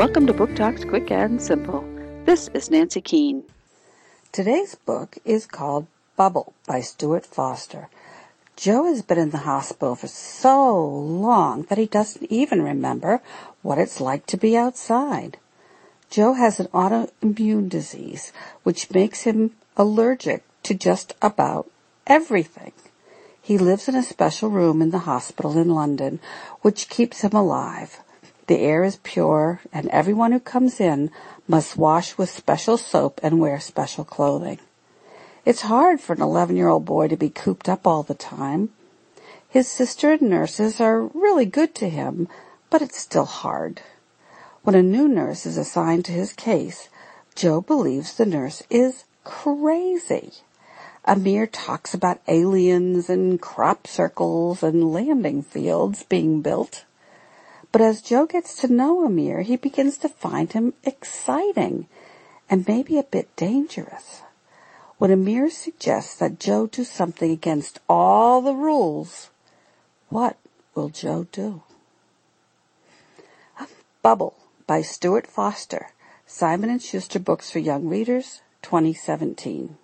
Welcome to Book Talks Quick and Simple. This is Nancy Keane. Today's book is called Bubble by Stewart Foster. Joe has been in the hospital for so long that he doesn't even remember what it's like to be outside. Joe has an autoimmune disease which makes him allergic to just about everything. He lives in a special room in the hospital in London which keeps him alive. The air is pure, and everyone who comes in must wash with special soap and wear special clothing. It's hard for an 11 year old boy to be cooped up all the time. His sister and nurses are really good to him, but it's still hard. When a new nurse is assigned to his case, Joe believes the nurse is crazy. Amir talks about aliens and crop circles and landing fields being built. But as Joe gets to know Amir, he begins to find him exciting and maybe a bit dangerous. When Amir suggests that Joe do something against all the rules, what will Joe do? A Bubble by Stewart Foster, Simon & Schuster Books for Young Readers, 2017.